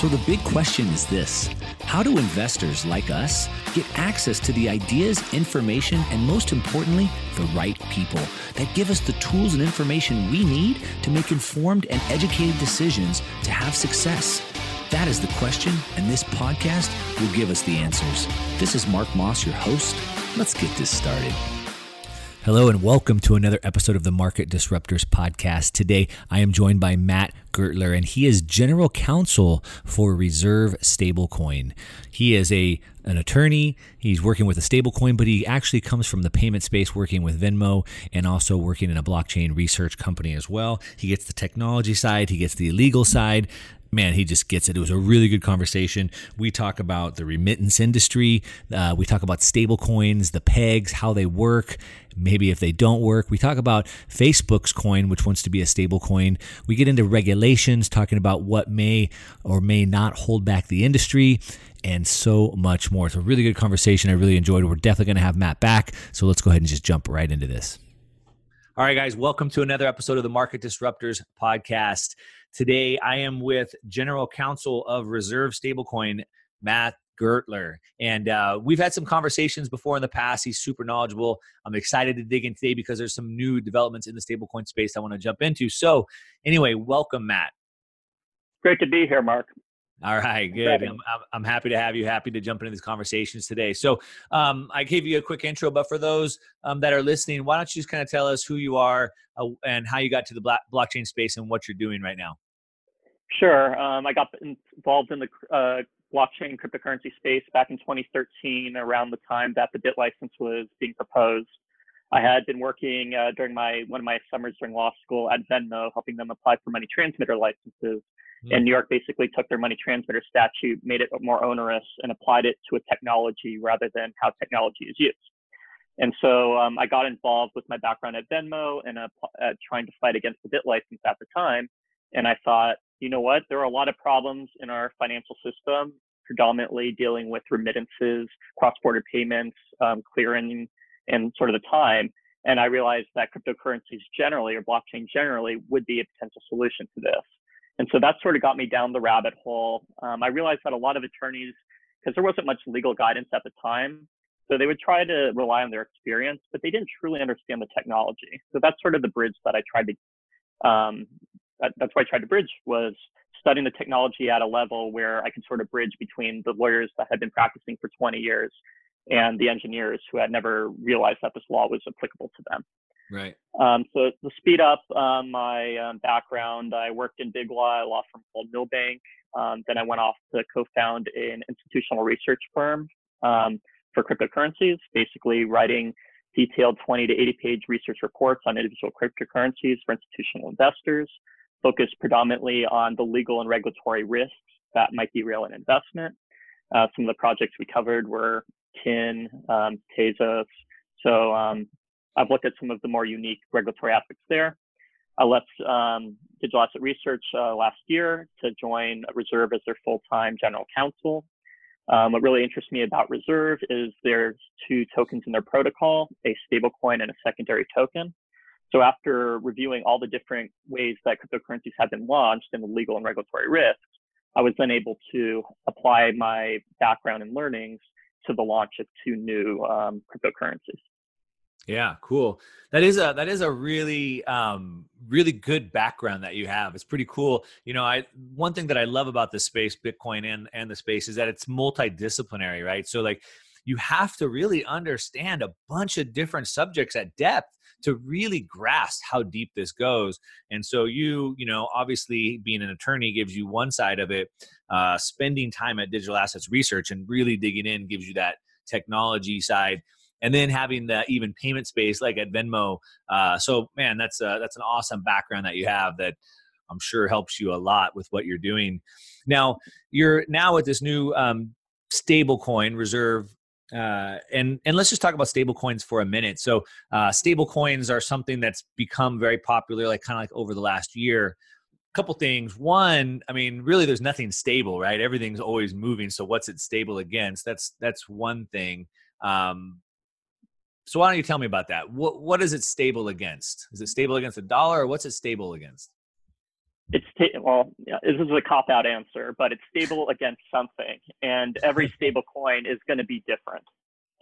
So the big question is this How do investors like us get access to the ideas, information, and most importantly, the right people that give us the tools and information we need to make informed and educated decisions to have success? That is the question, and this podcast will give us the answers. This is Mark Moss, your host. Let's get this started. Hello and welcome to another episode of the Market Disruptors podcast. Today I am joined by Matt Gertler and he is general counsel for Reserve Stablecoin. He is a an attorney, he's working with a stablecoin, but he actually comes from the payment space working with Venmo and also working in a blockchain research company as well. He gets the technology side, he gets the legal side, man, he just gets it. It was a really good conversation. We talk about the remittance industry. Uh, we talk about stable coins, the pegs, how they work, maybe if they don't work. We talk about Facebook's coin, which wants to be a stable coin. We get into regulations, talking about what may or may not hold back the industry. And so much more. It's a really good conversation. I really enjoyed it. We're definitely going to have Matt back. So let's go ahead and just jump right into this. All right, guys, welcome to another episode of the Market Disruptors podcast. Today, I am with General Counsel of Reserve Stablecoin, Matt Gertler. And uh, we've had some conversations before in the past. He's super knowledgeable. I'm excited to dig in today because there's some new developments in the stablecoin space I want to jump into. So, anyway, welcome, Matt. Great to be here, Mark. All right, good. I'm, I'm, happy to have you. Happy to jump into these conversations today. So, um, I gave you a quick intro, but for those um, that are listening, why don't you just kind of tell us who you are uh, and how you got to the blockchain space and what you're doing right now? Sure. Um, I got involved in the uh, blockchain cryptocurrency space back in 2013, around the time that the BitLicense was being proposed. I had been working uh, during my one of my summers during law school at Venmo, helping them apply for money transmitter licenses Mm. And New York basically took their money transmitter statute, made it more onerous, and applied it to a technology rather than how technology is used. And so um, I got involved with my background at Venmo and uh, uh, trying to fight against the BitLicense at the time. And I thought, you know what? There are a lot of problems in our financial system, predominantly dealing with remittances, cross-border payments, um, clearing, and sort of the time. And I realized that cryptocurrencies generally, or blockchain generally, would be a potential solution to this. And so that sort of got me down the rabbit hole. Um, I realized that a lot of attorneys, because there wasn't much legal guidance at the time, so they would try to rely on their experience, but they didn't truly understand the technology. So that's sort of the bridge that I tried to, um, that, that's why I tried to bridge was studying the technology at a level where I could sort of bridge between the lawyers that had been practicing for 20 years and the engineers who had never realized that this law was applicable to them. Right. Um, so to speed up um, my um, background, I worked in big law, a law firm called Milbank. Um, then I went off to co-found an institutional research firm um, for cryptocurrencies, basically writing detailed 20 to 80 page research reports on individual cryptocurrencies for institutional investors, focused predominantly on the legal and regulatory risks that might derail an investment. Uh, some of the projects we covered were TIN, um, Tezos. So um, I've looked at some of the more unique regulatory aspects there. I left um, Digital Asset Research uh, last year to join Reserve as their full-time general counsel. Um, what really interests me about Reserve is there's two tokens in their protocol, a stablecoin and a secondary token. So after reviewing all the different ways that cryptocurrencies have been launched and the legal and regulatory risks, I was then able to apply my background and learnings to the launch of two new um, cryptocurrencies. Yeah, cool. That is a that is a really um really good background that you have. It's pretty cool. You know, I one thing that I love about this space Bitcoin and and the space is that it's multidisciplinary, right? So like you have to really understand a bunch of different subjects at depth to really grasp how deep this goes. And so you, you know, obviously being an attorney gives you one side of it. Uh, spending time at digital assets research and really digging in gives you that technology side and then having the even payment space like at Venmo. Uh, so man, that's a, that's an awesome background that you have that I'm sure helps you a lot with what you're doing. Now you're now with this new um, stable coin reserve. Uh, and and let's just talk about stable coins for a minute. So uh, stable coins are something that's become very popular, like kind of like over the last year A couple things one i mean really there's nothing stable right everything's always moving so what's it stable against that's that's one thing um, so why don't you tell me about that? What what is it stable against? Is it stable against a dollar, or what's it stable against? it's ta- well, yeah, this is a cop out answer, but it's stable against something, and every stable coin is going to be different.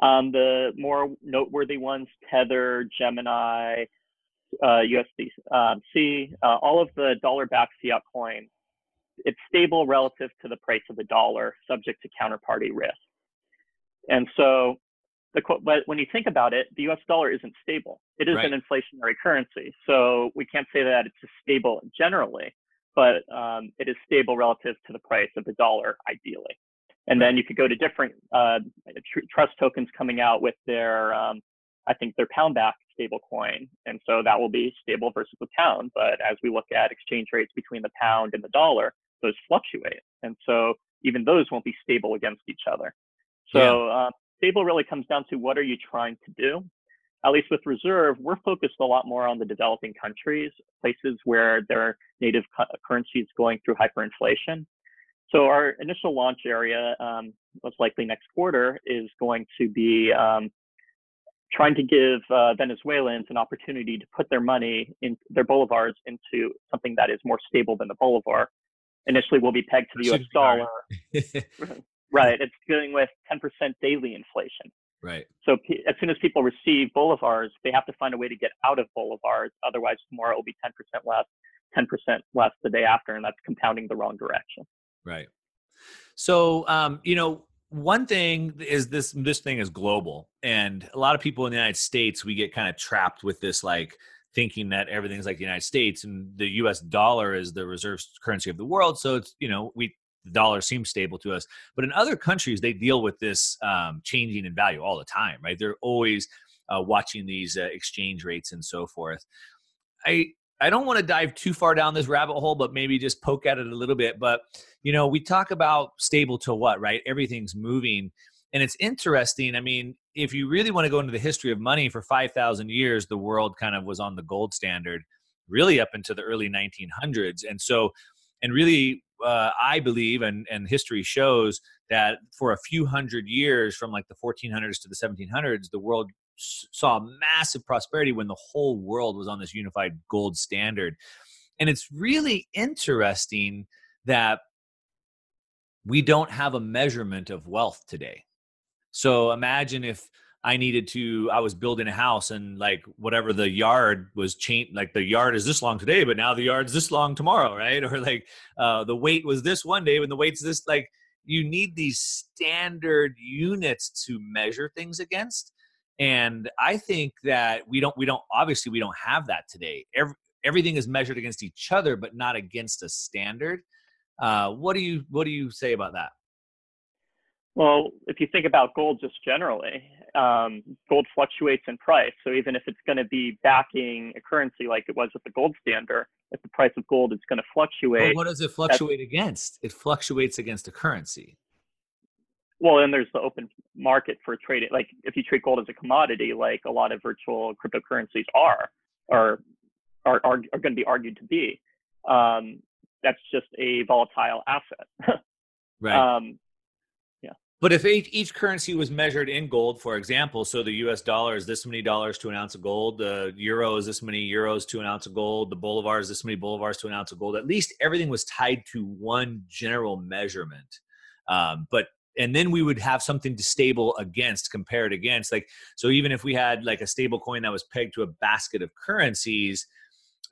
Um, the more noteworthy ones, Tether, Gemini, uh, USDC, um, uh, all of the dollar-backed fiat coins, it's stable relative to the price of the dollar, subject to counterparty risk. And so, the, but when you think about it, the U.S. dollar isn't stable. It is right. an inflationary currency, so we can't say that it's stable generally, but um, it is stable relative to the price of the dollar, ideally. And then you could go to different uh, tr- trust tokens coming out with their, um, I think their pound backed stable coin. And so that will be stable versus the pound. But as we look at exchange rates between the pound and the dollar, those fluctuate. And so even those won't be stable against each other. So yeah. uh, stable really comes down to what are you trying to do? At least with reserve, we're focused a lot more on the developing countries, places where their native cu- currency is going through hyperinflation. So our initial launch area, um, most likely next quarter, is going to be um, trying to give uh, Venezuelans an opportunity to put their money in their bolivars into something that is more stable than the bolivar. Initially, we'll be pegged to the U.S. dollar. right. It's dealing with 10% daily inflation. Right. So p- as soon as people receive bolivars, they have to find a way to get out of bolivars. Otherwise, tomorrow it will be 10% less, 10% less the day after, and that's compounding the wrong direction. Right. So, um, you know, one thing is this this thing is global, and a lot of people in the United States we get kind of trapped with this like thinking that everything's like the United States and the U.S. dollar is the reserve currency of the world. So it's you know we the dollar seems stable to us, but in other countries they deal with this um, changing in value all the time, right? They're always uh, watching these uh, exchange rates and so forth. I I don't want to dive too far down this rabbit hole, but maybe just poke at it a little bit. But you know, we talk about stable to what, right? Everything's moving. And it's interesting. I mean, if you really want to go into the history of money for 5,000 years, the world kind of was on the gold standard really up into the early 1900s. And so, and really, uh, I believe, and, and history shows that for a few hundred years, from like the 1400s to the 1700s, the world saw massive prosperity when the whole world was on this unified gold standard. And it's really interesting that we don't have a measurement of wealth today. So imagine if I needed to, I was building a house and like whatever the yard was changed, like the yard is this long today, but now the yard's this long tomorrow, right? Or like uh, the weight was this one day when the weight's this, like you need these standard units to measure things against. And I think that we don't, we don't, obviously we don't have that today. Every, everything is measured against each other, but not against a standard. Uh, what do you what do you say about that? Well, if you think about gold just generally, um, gold fluctuates in price. So even if it's going to be backing a currency like it was with the gold standard, if the price of gold is going to fluctuate, well, what does it fluctuate against? It fluctuates against a currency. Well, then there's the open market for trading. Like if you treat gold as a commodity, like a lot of virtual cryptocurrencies are, or are, are, are going to be argued to be. Um, that's just a volatile asset. right. Um. But if each, each currency was measured in gold, for example, so the U.S. dollar is this many dollars to an ounce of gold, the euro is this many euros to an ounce of gold, the bolivar is this many bolivars to an ounce of gold. At least everything was tied to one general measurement. Um, but and then we would have something to stable against compared against like so even if we had like a stable coin that was pegged to a basket of currencies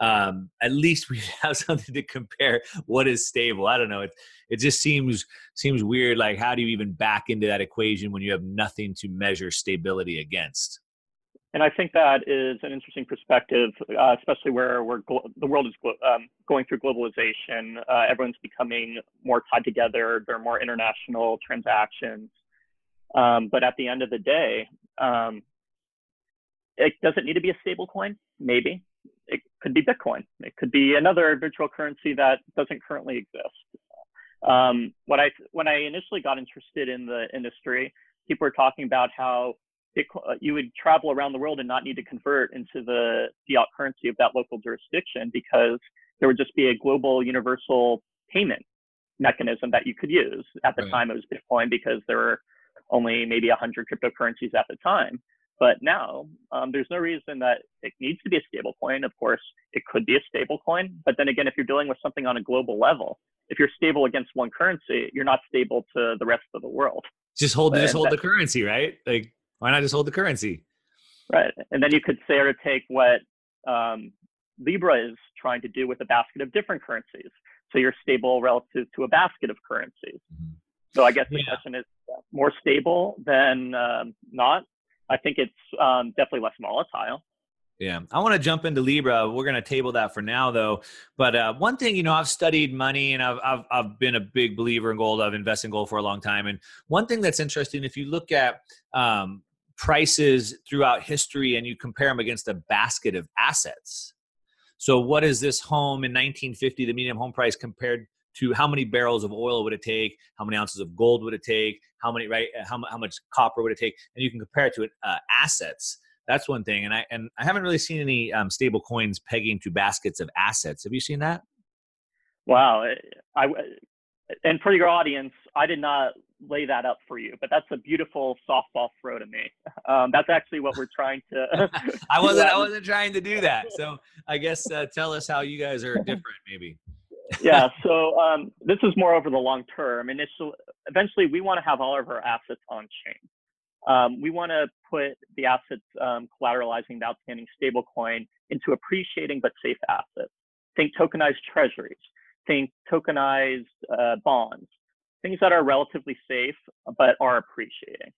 um, at least we have something to compare what is stable. I don't know. It it just seems seems weird. Like how do you even back into that equation when you have nothing to measure stability against? And I think that is an interesting perspective, uh, especially where we're glo- the world is glo- um, going through globalization. Uh, everyone's becoming more tied together. There are more international transactions. Um, but at the end of the day, um, it doesn't need to be a stable coin, maybe could be Bitcoin. It could be another virtual currency that doesn't currently exist. Um, when I when I initially got interested in the industry, people were talking about how Bitcoin, uh, you would travel around the world and not need to convert into the fiat currency of that local jurisdiction because there would just be a global universal payment mechanism that you could use. At the right. time, it was Bitcoin because there were only maybe 100 cryptocurrencies at the time. But now um, there's no reason that it needs to be a stable coin. Of course, it could be a stable coin. But then again, if you're dealing with something on a global level, if you're stable against one currency, you're not stable to the rest of the world. Just hold, just hold the currency, right? Like, why not just hold the currency? Right. And then you could say or take what um, Libra is trying to do with a basket of different currencies. So you're stable relative to a basket of currencies. Mm-hmm. So I guess the yeah. question is more stable than um, not. I think it's um, definitely less volatile. Yeah, I want to jump into Libra. We're going to table that for now, though. But uh, one thing, you know, I've studied money and I've, I've I've been a big believer in gold. I've invested in gold for a long time. And one thing that's interesting, if you look at um, prices throughout history and you compare them against a basket of assets. So, what is this home in 1950, the median home price compared to how many barrels of oil would it take? How many ounces of gold would it take? How many right? How, how much copper would it take? And you can compare it to uh, assets. That's one thing. And I and I haven't really seen any um, stable coins pegging to baskets of assets. Have you seen that? Wow, I and for your audience, I did not lay that up for you, but that's a beautiful softball throw to me. Um, that's actually what we're trying to. I wasn't. I wasn't trying to do that. So I guess uh, tell us how you guys are different, maybe. Yeah. So um, this is more over the long term. Initially, eventually, we want to have all of our assets on chain. Um, we want to put the assets um, collateralizing the outstanding stablecoin into appreciating but safe assets. Think tokenized treasuries. Think tokenized uh, bonds things that are relatively safe but are appreciating.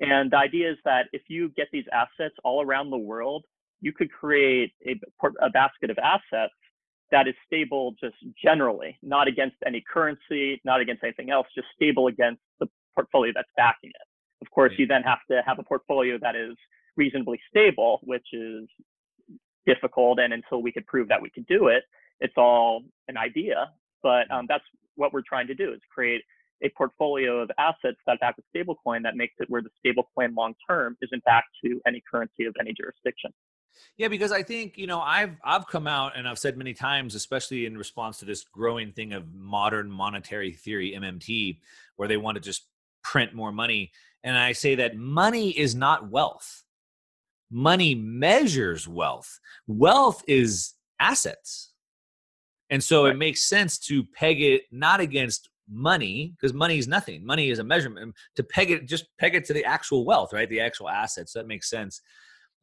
And the idea is that if you get these assets all around the world, you could create a, a basket of assets that is stable just generally, not against any currency, not against anything else, just stable against the portfolio that's backing it. Of course, you then have to have a portfolio that is reasonably stable, which is difficult. And until we could prove that we could do it, it's all an idea. But um, that's what we're trying to do is create a portfolio of assets that back a stablecoin that makes it where the stablecoin long term isn't backed to any currency of any jurisdiction. Yeah, because I think you know I've I've come out and I've said many times, especially in response to this growing thing of modern monetary theory (MMT), where they want to just print more money, and I say that money is not wealth. Money measures wealth. Wealth is assets. And so right. it makes sense to peg it not against money because money is nothing. Money is a measurement. To peg it, just peg it to the actual wealth, right? The actual assets. So that makes sense.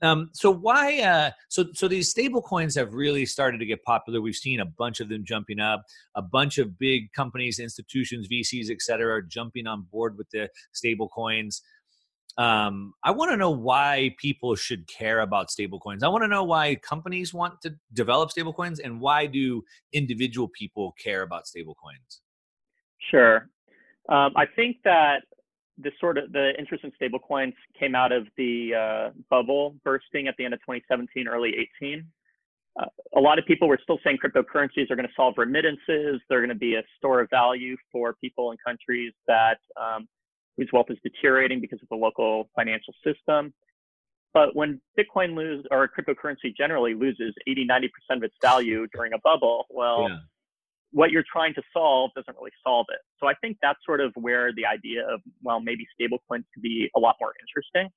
Um, so why? Uh, so so these stable coins have really started to get popular. We've seen a bunch of them jumping up. A bunch of big companies, institutions, VCs, et cetera, are jumping on board with the stable coins um, I want to know why people should care about stablecoins. I want to know why companies want to develop stablecoins, and why do individual people care about stablecoins? Sure, um, I think that the sort of the interest in stablecoins came out of the uh, bubble bursting at the end of 2017, early 18. Uh, a lot of people were still saying cryptocurrencies are going to solve remittances. They're going to be a store of value for people in countries that um, whose wealth is deteriorating because of the local financial system. But when Bitcoin loses, or cryptocurrency generally loses 80, 90% of its value during a bubble, well, yeah. What you're trying to solve doesn't really solve it. So I think that's sort of where the idea of, well, maybe stablecoins could be a lot more interesting.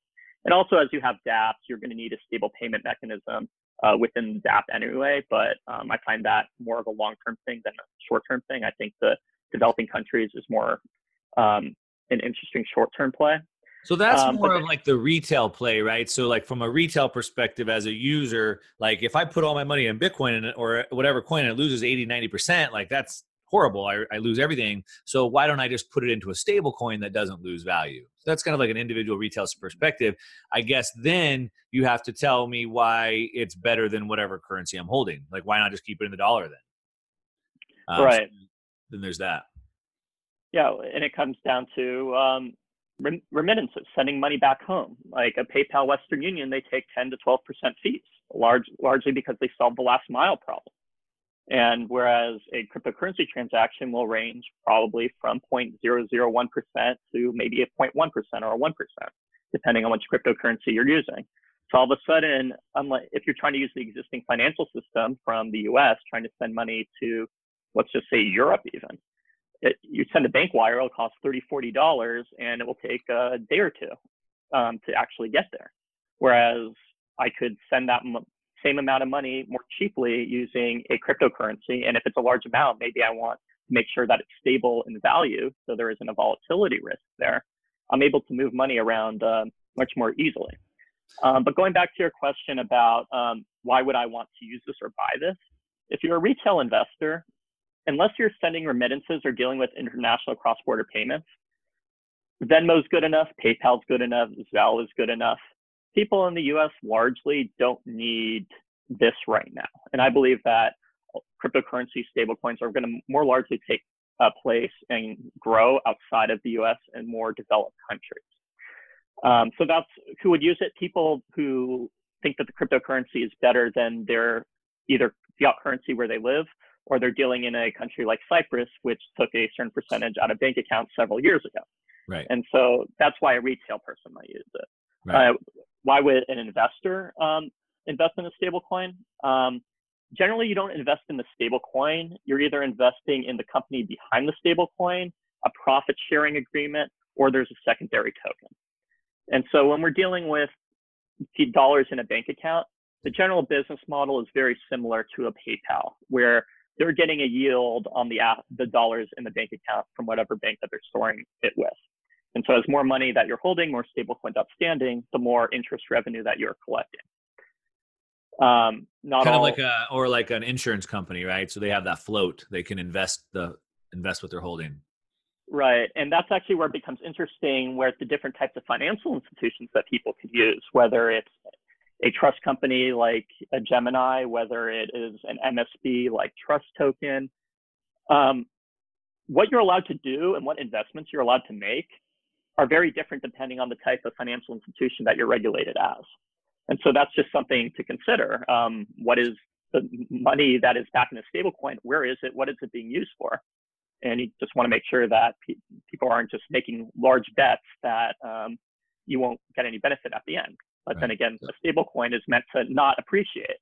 And also, as you have dApps, you're going to need a stable payment mechanism uh, within the dApp anyway. But um, I find that more of a long term thing than a short term thing. I think the developing countries is more um, an interesting short term play. So that's um, more of like the retail play, right? So like from a retail perspective as a user, like if I put all my money in Bitcoin or whatever coin and it loses 80, 90%, like that's horrible. I, I lose everything. So why don't I just put it into a stable coin that doesn't lose value? So that's kind of like an individual retail perspective. I guess then you have to tell me why it's better than whatever currency I'm holding. Like why not just keep it in the dollar then? Um, right. So then there's that. Yeah, and it comes down to um, remittances, sending money back home. Like a PayPal Western Union, they take 10 to 12% fees, large, largely because they solve the last mile problem. And whereas a cryptocurrency transaction will range probably from 0.001% to maybe a 0.1% or a 1%, depending on which cryptocurrency you're using. So all of a sudden, unlike if you're trying to use the existing financial system from the US, trying to send money to, let's just say Europe even, it, you send a bank wire, it'll cost 30 $40, and it will take a day or two um, to actually get there. Whereas I could send that m- same amount of money more cheaply using a cryptocurrency. And if it's a large amount, maybe I want to make sure that it's stable in value so there isn't a volatility risk there. I'm able to move money around uh, much more easily. Um, but going back to your question about um, why would I want to use this or buy this? If you're a retail investor, unless you're sending remittances or dealing with international cross-border payments, Venmo's good enough, PayPal's good enough, Zelle is good enough. People in the US largely don't need this right now. And I believe that cryptocurrency stablecoins are going to more largely take a place and grow outside of the US and more developed countries. Um, so that's who would use it. People who think that the cryptocurrency is better than their either fiat currency where they live or they're dealing in a country like Cyprus, which took a certain percentage out of bank accounts several years ago. Right. And so that's why a retail person might use it. Right. Uh, why would an investor um, invest in a stable coin? Um, generally, you don't invest in the stable coin. You're either investing in the company behind the stable coin, a profit sharing agreement, or there's a secondary token. And so when we're dealing with dollars in a bank account, the general business model is very similar to a PayPal, where they're getting a yield on the the dollars in the bank account from whatever bank that they're storing it with. And so as more money that you're holding, more stable coins outstanding, the more interest revenue that you're collecting. Um, not kind all, of like a or like an insurance company, right? So they have that float; they can invest the invest what they're holding. Right, and that's actually where it becomes interesting, where the different types of financial institutions that people could use, whether it's a trust company like a Gemini, whether it is an MSB like Trust Token. Um, what you're allowed to do and what investments you're allowed to make are very different depending on the type of financial institution that you're regulated as. And so that's just something to consider. Um, what is the money that is back in a stablecoin? Where is it? What is it being used for? And you just want to make sure that pe- people aren't just making large bets that um, you won't get any benefit at the end. But right. then again, a stable coin is meant to not appreciate.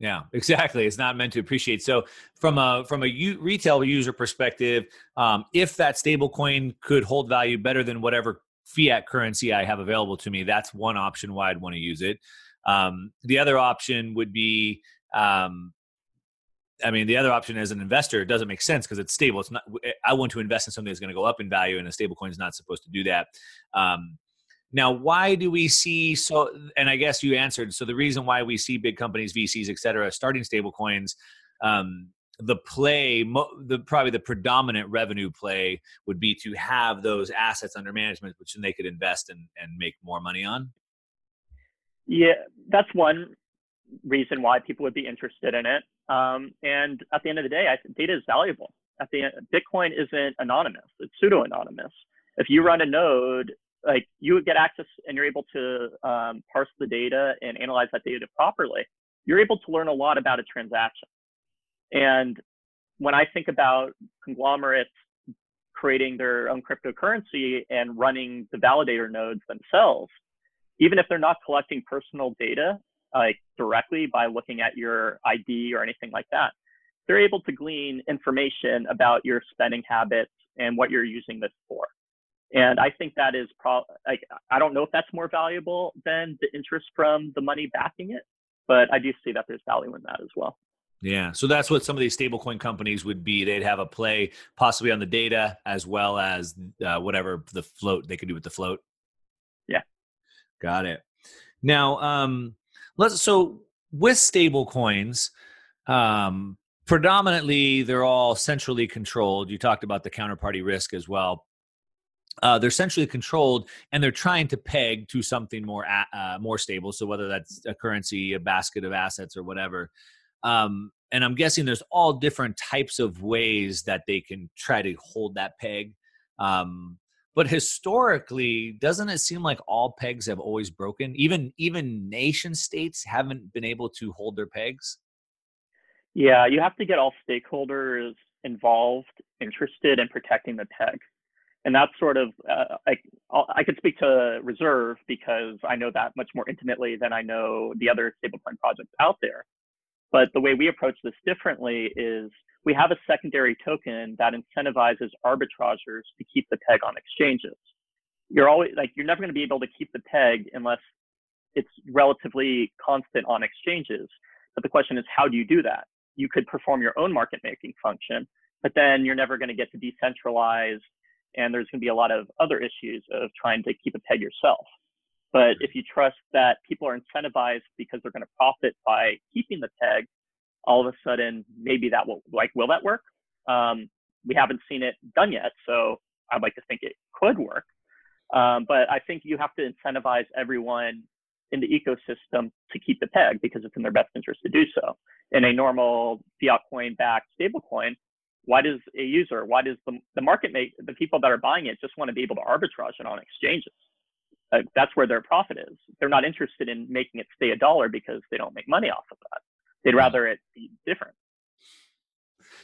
Yeah, exactly. It's not meant to appreciate. So, from a from a u- retail user perspective, um, if that stable coin could hold value better than whatever fiat currency I have available to me, that's one option why I'd want to use it. Um, the other option would be, um, I mean, the other option as an investor, it doesn't make sense because it's stable. It's not. I want to invest in something that's going to go up in value, and a stable coin is not supposed to do that. Um, now, why do we see so? And I guess you answered. So the reason why we see big companies, VCs, et cetera, starting stable coins, um, the play, the probably the predominant revenue play would be to have those assets under management, which then they could invest and and make more money on. Yeah, that's one reason why people would be interested in it. Um, and at the end of the day, I, data is valuable. At the end, Bitcoin isn't anonymous; it's pseudo anonymous. If you run a node like you would get access and you're able to um, parse the data and analyze that data properly, you're able to learn a lot about a transaction. And when I think about conglomerates creating their own cryptocurrency and running the validator nodes themselves, even if they're not collecting personal data like directly by looking at your ID or anything like that, they're able to glean information about your spending habits and what you're using this for. And I think that is pro like I don't know if that's more valuable than the interest from the money backing it, but I do see that there's value in that as well. Yeah, so that's what some of these stablecoin companies would be. They'd have a play possibly on the data as well as uh, whatever the float they could do with the float. Yeah, got it. Now, um, let's so with stablecoins, um, predominantly they're all centrally controlled. You talked about the counterparty risk as well uh, they're centrally controlled and they're trying to peg to something more uh, more stable. So whether that's a currency a basket of assets or whatever um, and i'm guessing there's all different types of ways that they can try to hold that peg. Um, but historically doesn't it seem like all pegs have always broken? Even even nation states haven't been able to hold their pegs? Yeah you have to get all stakeholders involved interested in protecting the peg and that's sort of uh, I, I could speak to reserve because I know that much more intimately than I know the other stablecoin projects out there. But the way we approach this differently is we have a secondary token that incentivizes arbitragers to keep the peg on exchanges. You're always like you're never going to be able to keep the peg unless it's relatively constant on exchanges. But the question is, how do you do that? You could perform your own market making function, but then you're never going to get to decentralize. And there's going to be a lot of other issues of trying to keep a peg yourself. But if you trust that people are incentivized because they're going to profit by keeping the peg, all of a sudden maybe that will like will that work? Um, we haven't seen it done yet, so I'd like to think it could work. Um, but I think you have to incentivize everyone in the ecosystem to keep the peg because it's in their best interest to do so. In a normal fiat coin backed stablecoin, why does a user, why does the, the market make the people that are buying it just want to be able to arbitrage it on exchanges? Uh, that's where their profit is. They're not interested in making it stay a dollar because they don't make money off of that. They'd rather it be different.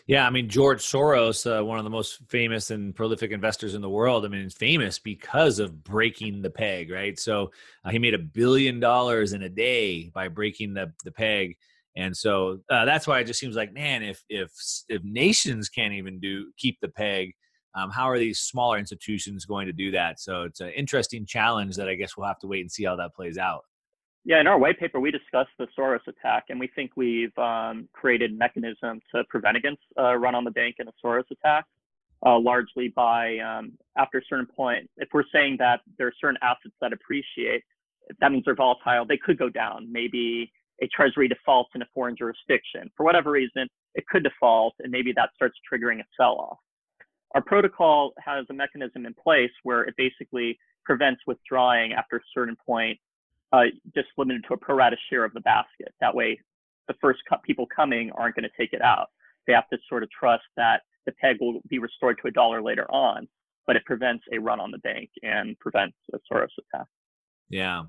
Yeah, I mean George Soros, uh, one of the most famous and prolific investors in the world. I mean, famous because of breaking the peg, right? So uh, he made a billion dollars in a day by breaking the the peg, and so uh, that's why it just seems like, man, if if if nations can't even do keep the peg, um, how are these smaller institutions going to do that? So it's an interesting challenge that I guess we'll have to wait and see how that plays out. Yeah, in our white paper, we discussed the Soros attack, and we think we've um, created mechanism to prevent against a run on the bank and a Soros attack, uh, largely by um, after a certain point. If we're saying that there are certain assets that appreciate, that means they're volatile. They could go down. Maybe a treasury defaults in a foreign jurisdiction for whatever reason. It could default, and maybe that starts triggering a sell-off. Our protocol has a mechanism in place where it basically prevents withdrawing after a certain point uh, just limited to a pro rata share of the basket. That way, the first people coming aren't going to take it out. They have to sort of trust that the peg will be restored to a dollar later on, but it prevents a run on the bank and prevents a Soros attack. Yeah.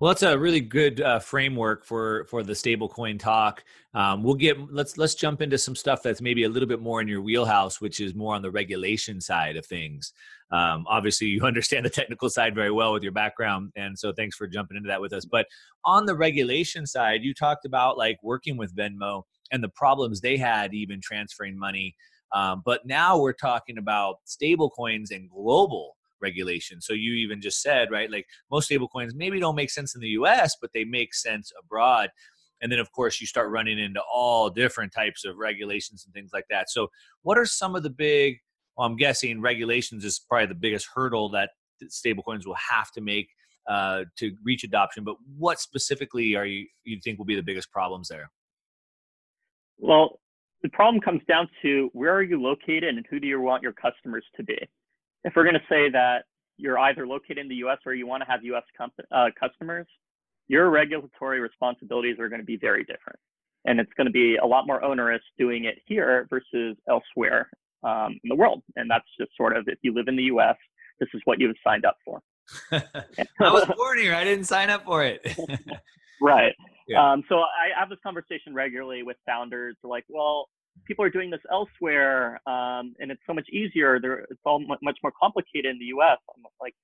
Well, that's a really good uh, framework for for the stablecoin talk. Um, we'll get let's let's jump into some stuff that's maybe a little bit more in your wheelhouse, which is more on the regulation side of things. Um, obviously, you understand the technical side very well with your background, and so thanks for jumping into that with us. But on the regulation side, you talked about like working with Venmo and the problems they had even transferring money. Um, but now we're talking about stablecoins and global regulation. So you even just said, right, like most stable coins maybe don't make sense in the US, but they make sense abroad. And then, of course, you start running into all different types of regulations and things like that. So, what are some of the big, well, I'm guessing regulations is probably the biggest hurdle that stablecoins will have to make uh, to reach adoption. But what specifically are you you think will be the biggest problems there? Well, the problem comes down to where are you located and who do you want your customers to be if we're going to say that you're either located in the US or you want to have US uh, customers, your regulatory responsibilities are going to be very different. And it's going to be a lot more onerous doing it here versus elsewhere um, in the world. And that's just sort of if you live in the US, this is what you've signed up for. I was born here. I didn't sign up for it. right. Yeah. Um, so I have this conversation regularly with founders. They're like, well, people are doing this elsewhere, um, and it's so much easier. There, it's all much more complicated in the U.S. I'm like,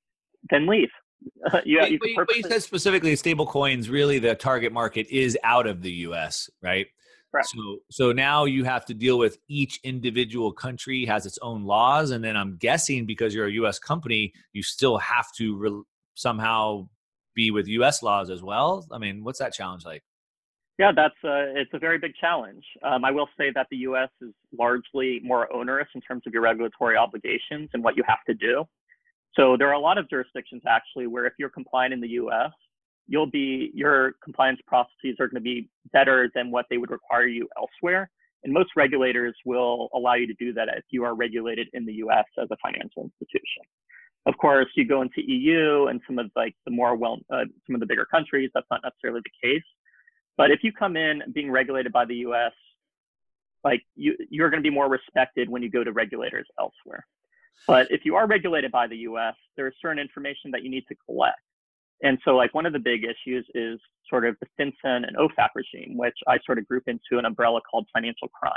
then leave. but, you, but, but you said specifically stable coins. Really, the target market is out of the U.S. Right. Correct. So, so now you have to deal with each individual country has its own laws, and then I'm guessing because you're a U.S. company, you still have to re- somehow be with U.S. laws as well. I mean, what's that challenge like? Yeah, that's a, it's a very big challenge. Um, I will say that the U.S. is largely more onerous in terms of your regulatory obligations and what you have to do. So there are a lot of jurisdictions actually where if you're compliant in the U.S., you'll be your compliance processes are going to be better than what they would require you elsewhere. And most regulators will allow you to do that if you are regulated in the U.S. as a financial institution. Of course, you go into EU and some of like the more well, uh, some of the bigger countries, that's not necessarily the case. But if you come in being regulated by the US, like you, you're going to be more respected when you go to regulators elsewhere. But if you are regulated by the US, there is certain information that you need to collect. And so, like, one of the big issues is sort of the FinCEN and OFAC regime, which I sort of group into an umbrella called financial crimes.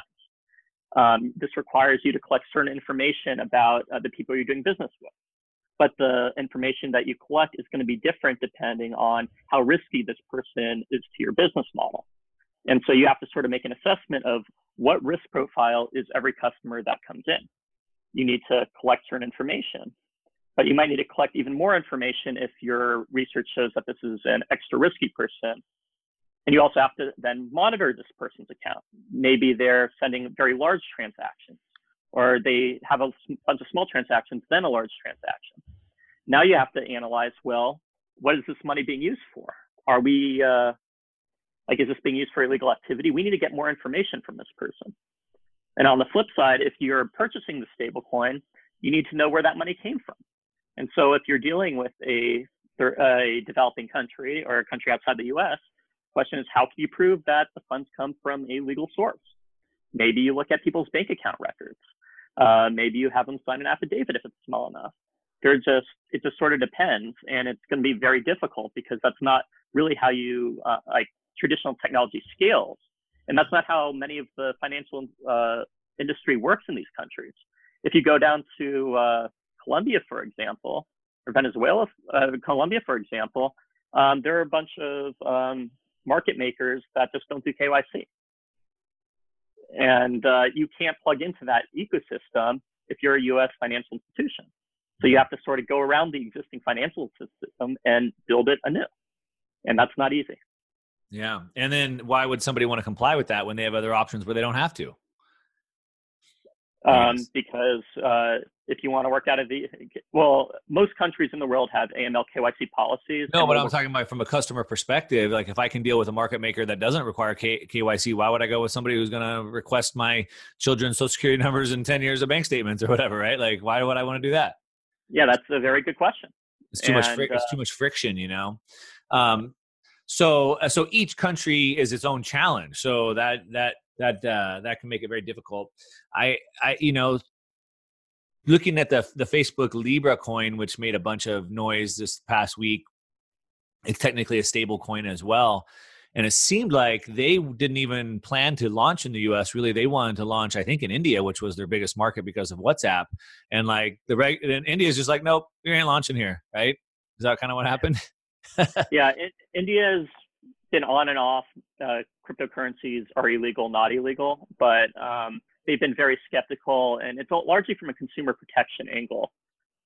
Um, this requires you to collect certain information about uh, the people you're doing business with but the information that you collect is going to be different depending on how risky this person is to your business model. And so you have to sort of make an assessment of what risk profile is every customer that comes in. You need to collect certain information. but you might need to collect even more information if your research shows that this is an extra risky person. And you also have to then monitor this person's account. Maybe they're sending very large transactions, or they have a bunch of small transactions, then a large transaction. Now you have to analyze well, what is this money being used for? Are we, uh, like, is this being used for illegal activity? We need to get more information from this person. And on the flip side, if you're purchasing the stablecoin, you need to know where that money came from. And so if you're dealing with a, a developing country or a country outside the US, the question is how can you prove that the funds come from a legal source? Maybe you look at people's bank account records. Uh, maybe you have them sign an affidavit if it's small enough. They're just, it just sort of depends. And it's going to be very difficult because that's not really how you, uh, like traditional technology scales. And that's not how many of the financial uh, industry works in these countries. If you go down to uh, Colombia, for example, or Venezuela, uh, Colombia, for example, um, there are a bunch of um, market makers that just don't do KYC. And uh, you can't plug into that ecosystem if you're a US financial institution. So you have to sort of go around the existing financial system and build it anew. And that's not easy. Yeah. And then why would somebody want to comply with that when they have other options where they don't have to? Um, because uh, if you want to work out of the, well, most countries in the world have AML KYC policies. No, but I'm talking about from a customer perspective. Like if I can deal with a market maker that doesn't require K- KYC, why would I go with somebody who's going to request my children's social security numbers and 10 years of bank statements or whatever, right? Like why would I want to do that? Yeah, that's a very good question. It's too and, much. Uh, it's too much friction, you know. Um, so, uh, so each country is its own challenge. So that that that uh, that can make it very difficult. I, I, you know, looking at the the Facebook Libra coin, which made a bunch of noise this past week. It's technically a stable coin as well. And it seemed like they didn't even plan to launch in the US. Really, they wanted to launch, I think, in India, which was their biggest market because of WhatsApp. And like the reg- and India is just like, nope, you ain't launching here, right? Is that kind of what happened? yeah, it, India's been on and off. Uh, cryptocurrencies are illegal, not illegal, but um, they've been very skeptical, and it's largely from a consumer protection angle.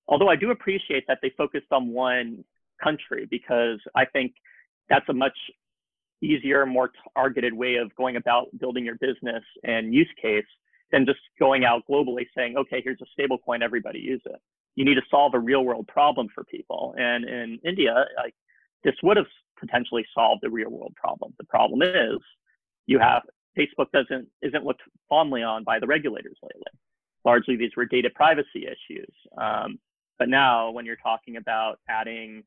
Although I do appreciate that they focused on one country because I think that's a much easier, more targeted way of going about building your business and use case than just going out globally saying, okay, here's a stable coin, everybody use it. You need to solve a real world problem for people. And in India, like, this would have potentially solved the real world problem. The problem is you have Facebook doesn't isn't looked fondly on by the regulators lately. Largely, these were data privacy issues. Um, but now, when you're talking about adding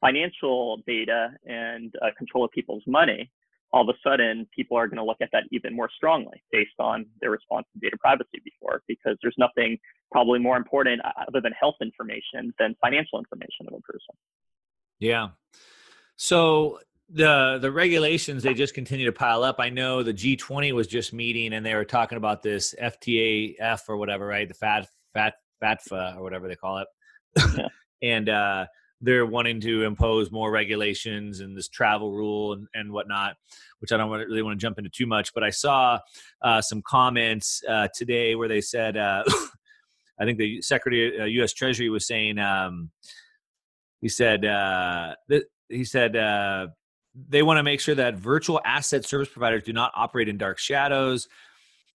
financial data and uh, control of people's money, all of a sudden people are going to look at that even more strongly based on their response to data privacy before, because there's nothing probably more important uh, other than health information than financial information of a person. Yeah. So the the regulations they just continue to pile up. I know the G20 was just meeting and they were talking about this FTAF or whatever, right? The FAT FAT FATFA or whatever they call it. Yeah. and uh, they're wanting to impose more regulations and this travel rule and, and whatnot, which I don't really want to jump into too much. But I saw uh, some comments uh, today where they said, uh, I think the Secretary of U.S. Uh, Treasury was saying, um, he said, uh, that he said uh, they want to make sure that virtual asset service providers do not operate in dark shadows.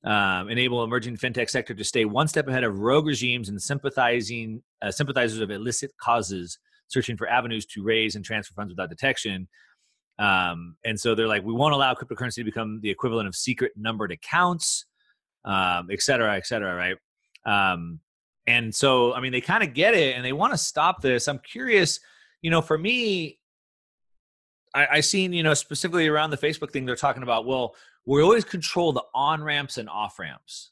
Um, enable emerging fintech sector to stay one step ahead of rogue regimes and sympathizing uh, sympathizers of illicit causes, searching for avenues to raise and transfer funds without detection. Um, and so they're like, we won't allow cryptocurrency to become the equivalent of secret numbered accounts, um, et cetera, et cetera, right? Um, and so, I mean, they kind of get it and they want to stop this. I'm curious, you know, for me, I, I seen, you know, specifically around the Facebook thing, they're talking about, well, we always control the on ramps and off ramps.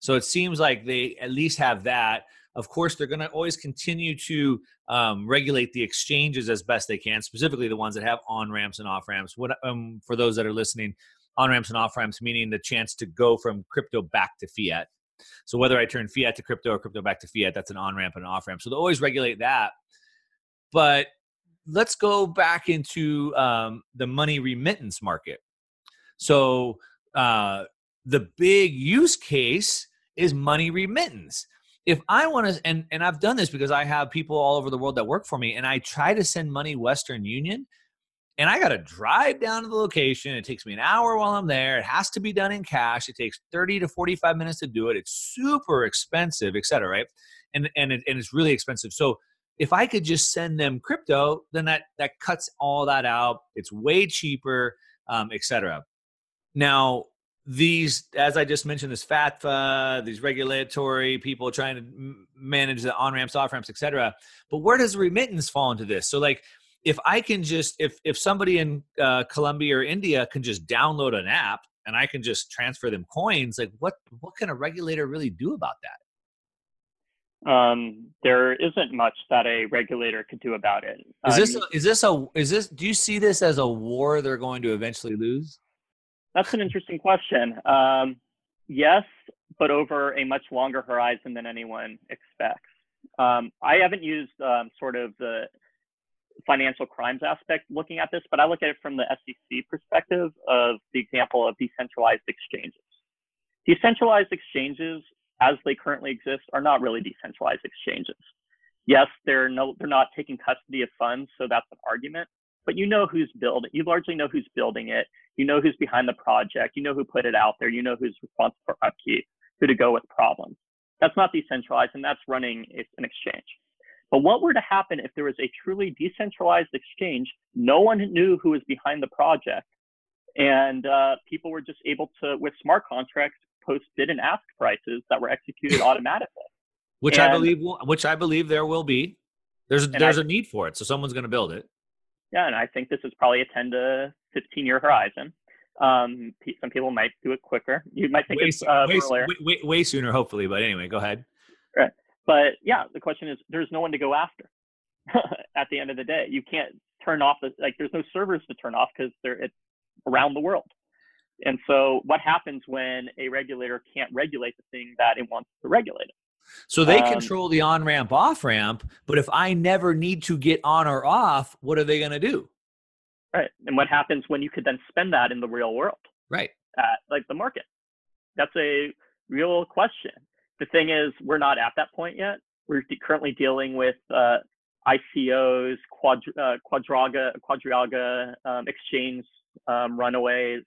So it seems like they at least have that. Of course, they're going to always continue to um, regulate the exchanges as best they can, specifically the ones that have on ramps and off ramps. What um, for those that are listening, on ramps and off ramps meaning the chance to go from crypto back to fiat. So whether I turn fiat to crypto or crypto back to fiat, that's an on ramp and an off ramp. So they always regulate that. But let's go back into um, the money remittance market. So uh, the big use case is money remittance. if I want to, and and I've done this because I have people all over the world that work for me, and I try to send money Western Union, and I got to drive down to the location. It takes me an hour while I'm there. It has to be done in cash. It takes 30 to 45 minutes to do it. It's super expensive, et cetera, right? And and it, and it's really expensive. So if I could just send them crypto, then that that cuts all that out. It's way cheaper, um, et cetera. Now, these, as I just mentioned, this FATFA, these regulatory people trying to manage the on ramps, off ramps, et cetera. But where does remittance fall into this? So, like, if I can just, if if somebody in uh, Colombia or India can just download an app and I can just transfer them coins, like, what what can a regulator really do about that? Um, there isn't much that a regulator could do about it. Is this um, a, is this a is this? Do you see this as a war they're going to eventually lose? That's an interesting question. Um, yes, but over a much longer horizon than anyone expects. Um, I haven't used um, sort of the financial crimes aspect looking at this, but I look at it from the SEC perspective of the example of decentralized exchanges. Decentralized exchanges, as they currently exist, are not really decentralized exchanges. Yes, they're no, they're not taking custody of funds, so that's an argument but you know who's building you largely know who's building it. You know who's behind the project. You know who put it out there. You know who's responsible for upkeep who to go with problems. That's not decentralized and that's running an exchange but what were to happen if there was a truly decentralized exchange no one knew who was behind the project and uh, people were just able to with smart contracts post bid and ask prices that were executed automatically which and, i believe will, which i believe there will be there's there's I, a need for it so someone's going to build it yeah, and I think this is probably a 10 to 15 year horizon. Um, some people might do it quicker. You might think way, it's uh, way, way, way, way sooner, hopefully. But anyway, go ahead. Right. But yeah, the question is, there's no one to go after. At the end of the day, you can't turn off the like. There's no servers to turn off because they're it's around the world. And so, what happens when a regulator can't regulate the thing that it wants to regulate? It? So they um, control the on ramp, off ramp. But if I never need to get on or off, what are they going to do? Right. And what happens when you could then spend that in the real world? Right. At like the market. That's a real question. The thing is, we're not at that point yet. We're currently dealing with uh, ICOs, quadr- uh, quadraga, quadriga um, exchange um, runaways.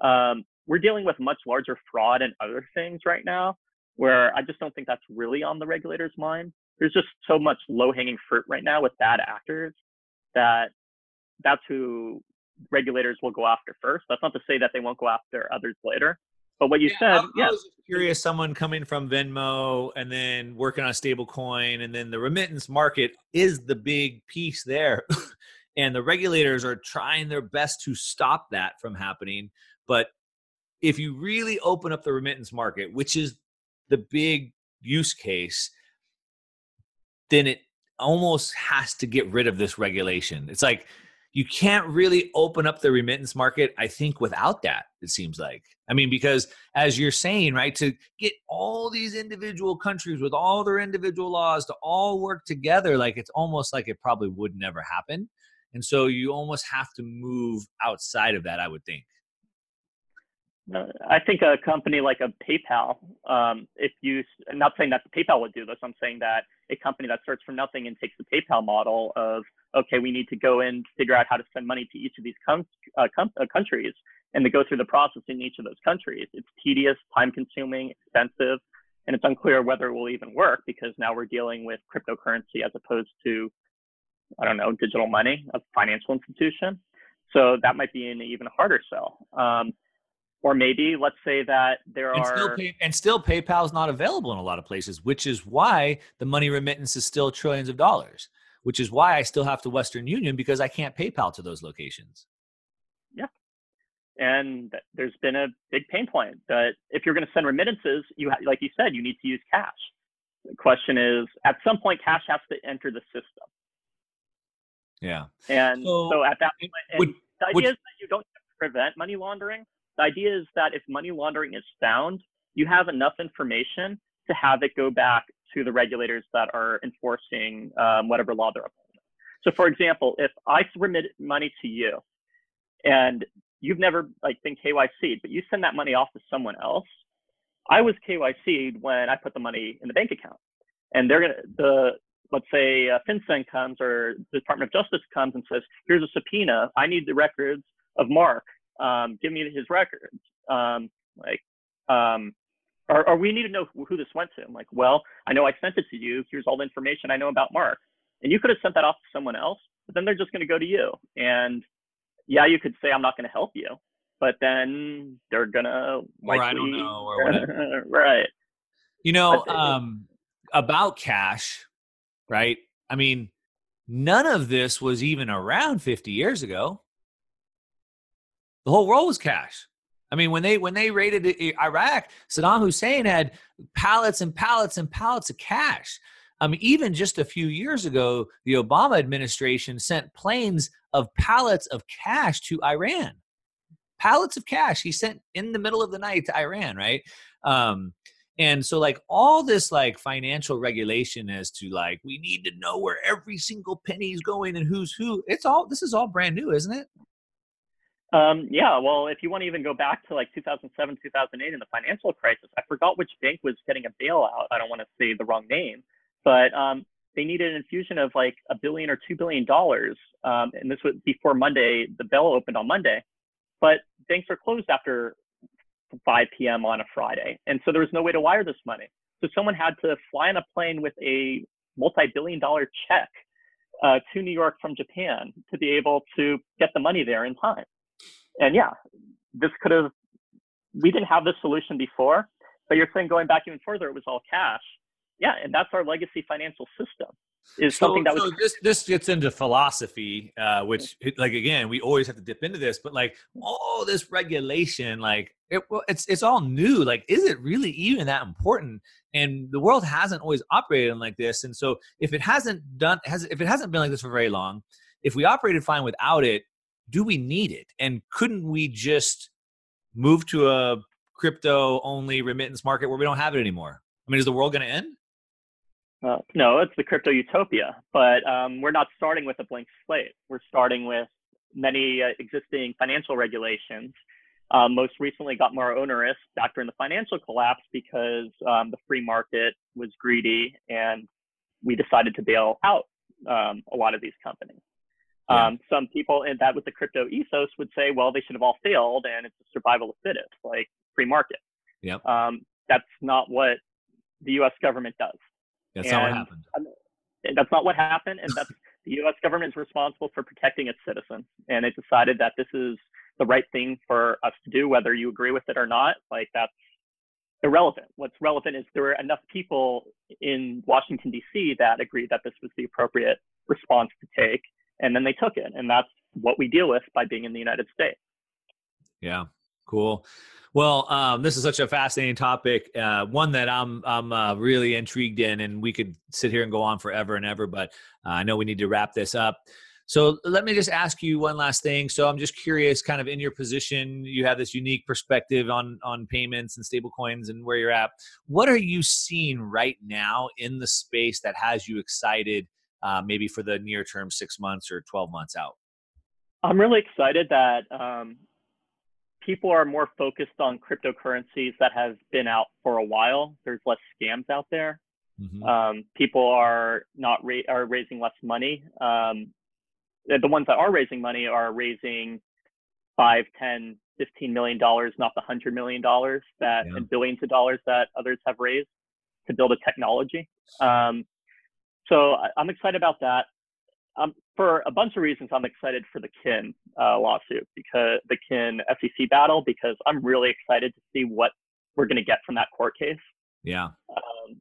Um, we're dealing with much larger fraud and other things right now where I just don't think that's really on the regulator's mind. There's just so much low hanging fruit right now with bad actors that that's who regulators will go after first. That's not to say that they won't go after others later. But what you yeah, said, I, yeah. I was curious, someone coming from Venmo and then working on a stable coin and then the remittance market is the big piece there. and the regulators are trying their best to stop that from happening. But if you really open up the remittance market, which is the big use case, then it almost has to get rid of this regulation. It's like you can't really open up the remittance market, I think, without that, it seems like. I mean, because as you're saying, right, to get all these individual countries with all their individual laws to all work together, like it's almost like it probably would never happen. And so you almost have to move outside of that, I would think. I think a company like a PayPal, um, if you, I'm not saying that PayPal would do this, I'm saying that a company that starts from nothing and takes the PayPal model of, okay, we need to go and figure out how to send money to each of these com- uh, com- uh, countries and to go through the process in each of those countries. It's tedious, time consuming, expensive, and it's unclear whether it will even work because now we're dealing with cryptocurrency as opposed to, I don't know, digital money, a financial institution. So that might be an even harder sell. Um, or maybe let's say that there and are still pay, and still PayPal is not available in a lot of places, which is why the money remittance is still trillions of dollars. Which is why I still have to Western Union because I can't PayPal to those locations. Yeah, and there's been a big pain point that if you're going to send remittances, you ha- like you said, you need to use cash. The question is, at some point, cash has to enter the system. Yeah, and so, so at that point, would, the idea would, is that you don't prevent money laundering the idea is that if money laundering is found, you have enough information to have it go back to the regulators that are enforcing um, whatever law they're applying. So, for example, if I remit money to you and you've never like been KYC'd, but you send that money off to someone else, I was KYC'd when I put the money in the bank account. and they're gonna the let's say uh, FinCEN comes or the Department of Justice comes and says, here's a subpoena. I need the records of Mark. Um, give me his records. Um, like, um, or, or we need to know who this went to. I'm like, well, I know I sent it to you. Here's all the information I know about Mark. And you could have sent that off to someone else, but then they're just going to go to you. And yeah, you could say, I'm not going to help you, but then they're going to or I don't know, or whatever. right. You know, um, about cash, right? I mean, none of this was even around 50 years ago. The whole world was cash. I mean, when they when they raided Iraq, Saddam Hussein had pallets and pallets and pallets of cash. I mean, even just a few years ago, the Obama administration sent planes of pallets of cash to Iran. Pallets of cash he sent in the middle of the night to Iran, right? Um, and so like all this like financial regulation as to like we need to know where every single penny is going and who's who it's all this is all brand new isn't it um, yeah well if you want to even go back to like 2007 2008 in the financial crisis i forgot which bank was getting a bailout i don't want to say the wrong name but um, they needed an infusion of like a billion or two billion dollars um, and this was before monday the bell opened on monday but banks are closed after 5 p.m. on a Friday. And so there was no way to wire this money. So someone had to fly on a plane with a multi billion dollar check uh, to New York from Japan to be able to get the money there in time. And yeah, this could have, we didn't have this solution before, but you're saying going back even further, it was all cash. Yeah, and that's our legacy financial system is so, something that so was this this gets into philosophy uh which like again we always have to dip into this but like all this regulation like it, it's it's all new. Like is it really even that important? And the world hasn't always operated like this. And so if it hasn't done has if it hasn't been like this for very long if we operated fine without it do we need it and couldn't we just move to a crypto only remittance market where we don't have it anymore i mean is the world going to end uh, no, it's the crypto utopia, but um, we're not starting with a blank slate. We're starting with many uh, existing financial regulations. Um, most recently got more onerous back during the financial collapse because um, the free market was greedy and we decided to bail out um, a lot of these companies. Yeah. Um, some people in that with the crypto ethos would say, well, they should have all failed and it's a survival of fittest, like free market. Yep. Um, that's not what the US government does. That's and, not what happened. That's not what happened, and that's the U.S. government is responsible for protecting its citizens, and it decided that this is the right thing for us to do, whether you agree with it or not. Like that's irrelevant. What's relevant is there were enough people in Washington D.C. that agreed that this was the appropriate response to take, and then they took it, and that's what we deal with by being in the United States. Yeah, cool. Well, um, this is such a fascinating topic, uh, one that I'm I'm uh, really intrigued in, and we could sit here and go on forever and ever. But uh, I know we need to wrap this up. So let me just ask you one last thing. So I'm just curious, kind of in your position, you have this unique perspective on on payments and stablecoins and where you're at. What are you seeing right now in the space that has you excited, uh, maybe for the near term, six months or twelve months out? I'm really excited that um, people are more focused on cryptocurrencies that have been out for a while. There's less scams out there. Mm-hmm. Um, people are not ra- are raising less money. Um, the ones that are raising money are raising five, ten, fifteen million dollars, not the hundred million dollars that yeah. and billions of dollars that others have raised to build a technology. Um, so I'm excited about that um, for a bunch of reasons, I'm excited for the Kin uh, lawsuit because the Kin SEC battle because I'm really excited to see what we're going to get from that court case. Yeah. Um,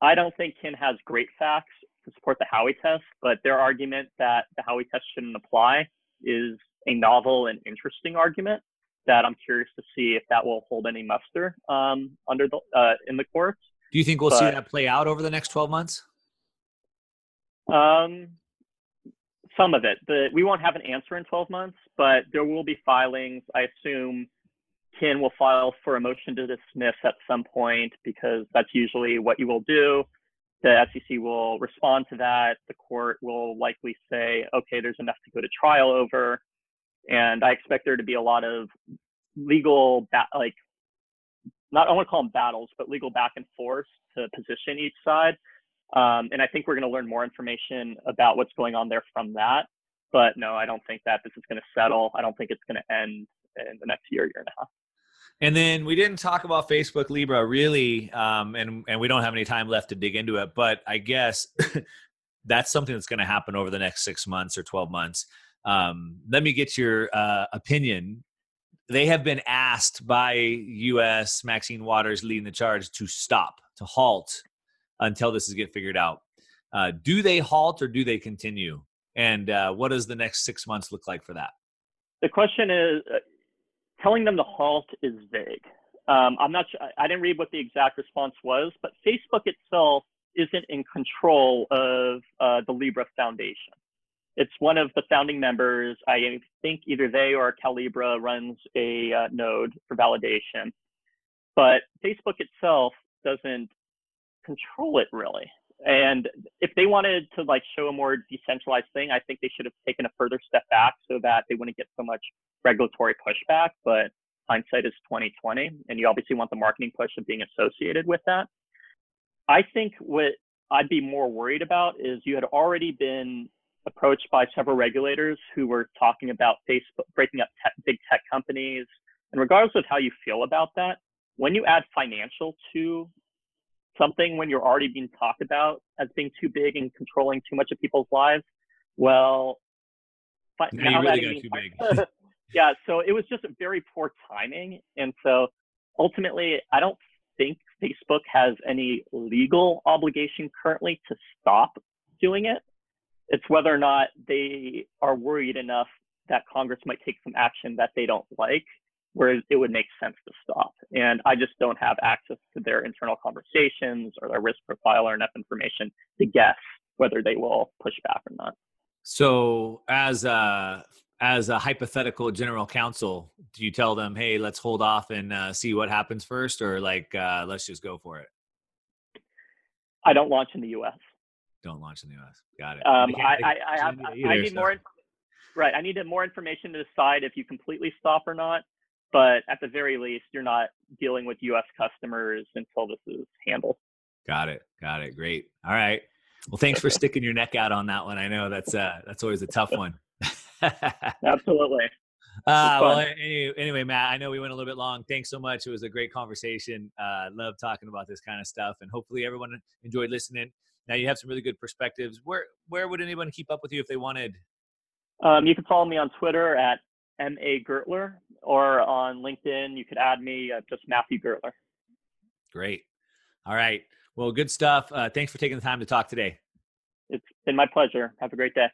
I don't think Kin has great facts to support the Howey test, but their argument that the Howey test shouldn't apply is a novel and interesting argument that I'm curious to see if that will hold any muster um, under the uh, in the courts. Do you think we'll but, see that play out over the next 12 months? Um, some of it. The, we won't have an answer in 12 months, but there will be filings. I assume Kin will file for a motion to dismiss at some point because that's usually what you will do. The SEC will respond to that. The court will likely say, okay, there's enough to go to trial over. And I expect there to be a lot of legal, ba- like not I want to call them battles, but legal back and forth to position each side. Um, and I think we're going to learn more information about what's going on there from that. But no, I don't think that this is going to settle. I don't think it's going to end in the next year, year and a half. And then we didn't talk about Facebook Libra really, um, and and we don't have any time left to dig into it. But I guess that's something that's going to happen over the next six months or twelve months. Um, let me get your uh, opinion. They have been asked by U.S. Maxine Waters leading the charge to stop, to halt until this is get figured out. Uh, do they halt or do they continue? And uh, what does the next six months look like for that? The question is, uh, telling them to halt is vague. Um, I'm not sure, I didn't read what the exact response was, but Facebook itself isn't in control of uh, the Libra Foundation. It's one of the founding members. I think either they or Calibra runs a uh, node for validation. But Facebook itself doesn't control it really. Uh-huh. And if they wanted to like show a more decentralized thing, I think they should have taken a further step back so that they wouldn't get so much regulatory pushback. But hindsight is 2020, and you obviously want the marketing push of being associated with that. I think what I'd be more worried about is you had already been approached by several regulators who were talking about Facebook breaking up tech, big tech companies. And regardless of how you feel about that, when you add financial to something when you're already being talked about as being too big and controlling too much of people's lives, well, but now, now really got too big. yeah, so it was just a very poor timing. And so ultimately, I don't think Facebook has any legal obligation currently to stop doing it. It's whether or not they are worried enough that Congress might take some action that they don't like where it would make sense to stop. And I just don't have access to their internal conversations or their risk profile or enough information to guess whether they will push back or not. So, as a as a hypothetical general counsel, do you tell them, "Hey, let's hold off and uh, see what happens first, or like, uh, let's just go for it"? I don't launch in the U.S. Don't launch in the U.S. Got it. Um, I, I, I, have, either, I need so. more. Right, I need more information to decide if you completely stop or not but at the very least, you're not dealing with U.S. customers until this is handled. Got it. Got it. Great. All right. Well, thanks for sticking your neck out on that one. I know that's uh, that's always a tough one. Absolutely. Uh, well, anyway, anyway, Matt, I know we went a little bit long. Thanks so much. It was a great conversation. Uh, love talking about this kind of stuff, and hopefully everyone enjoyed listening. Now you have some really good perspectives. Where where would anyone keep up with you if they wanted? Um, you can follow me on Twitter at ma Gertler, or on LinkedIn, you could add me, uh, just Matthew Gertler. Great. All right. Well, good stuff. Uh, thanks for taking the time to talk today. It's been my pleasure. Have a great day.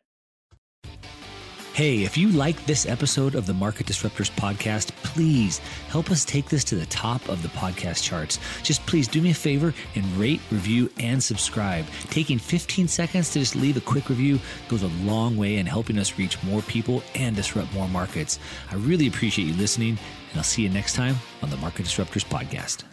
Hey, if you like this episode of the Market Disruptors podcast, please help us take this to the top of the podcast charts. Just please do me a favor and rate, review, and subscribe. Taking 15 seconds to just leave a quick review goes a long way in helping us reach more people and disrupt more markets. I really appreciate you listening, and I'll see you next time on the Market Disruptors podcast.